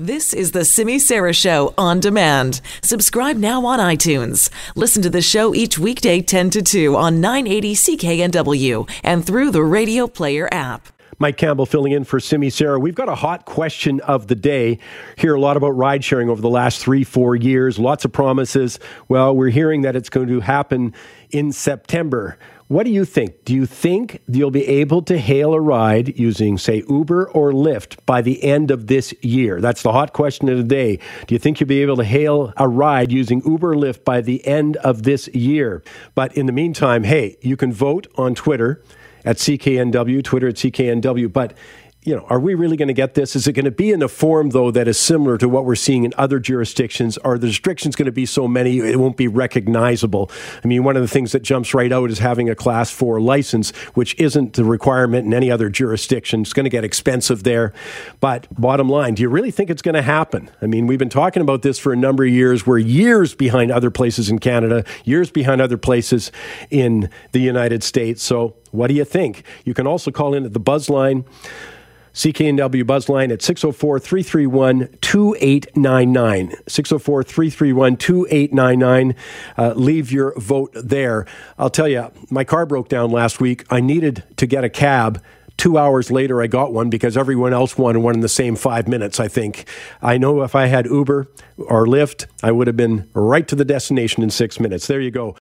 This is the Simi Sara Show on demand. Subscribe now on iTunes. Listen to the show each weekday 10 to 2 on 980 CKNW and through the Radio Player app. Mike Campbell filling in for Simi Sara. We've got a hot question of the day. Hear a lot about ride sharing over the last three, four years. Lots of promises. Well, we're hearing that it's going to happen in September. What do you think? Do you think you'll be able to hail a ride using, say, Uber or Lyft by the end of this year? That's the hot question of the day. Do you think you'll be able to hail a ride using Uber or Lyft by the end of this year? But in the meantime, hey, you can vote on Twitter at CKNW, Twitter at CKNW. But you know, are we really going to get this? Is it going to be in a form, though, that is similar to what we're seeing in other jurisdictions? Are the restrictions going to be so many it won't be recognizable? I mean, one of the things that jumps right out is having a class four license, which isn't the requirement in any other jurisdiction. It's going to get expensive there. But bottom line, do you really think it's going to happen? I mean, we've been talking about this for a number of years. We're years behind other places in Canada, years behind other places in the United States. So, what do you think? You can also call in at the buzz line. CKNW Buzzline at 604 331 2899. 604 331 2899. Uh, leave your vote there. I'll tell you, my car broke down last week. I needed to get a cab. Two hours later, I got one because everyone else wanted one in the same five minutes, I think. I know if I had Uber or Lyft, I would have been right to the destination in six minutes. There you go.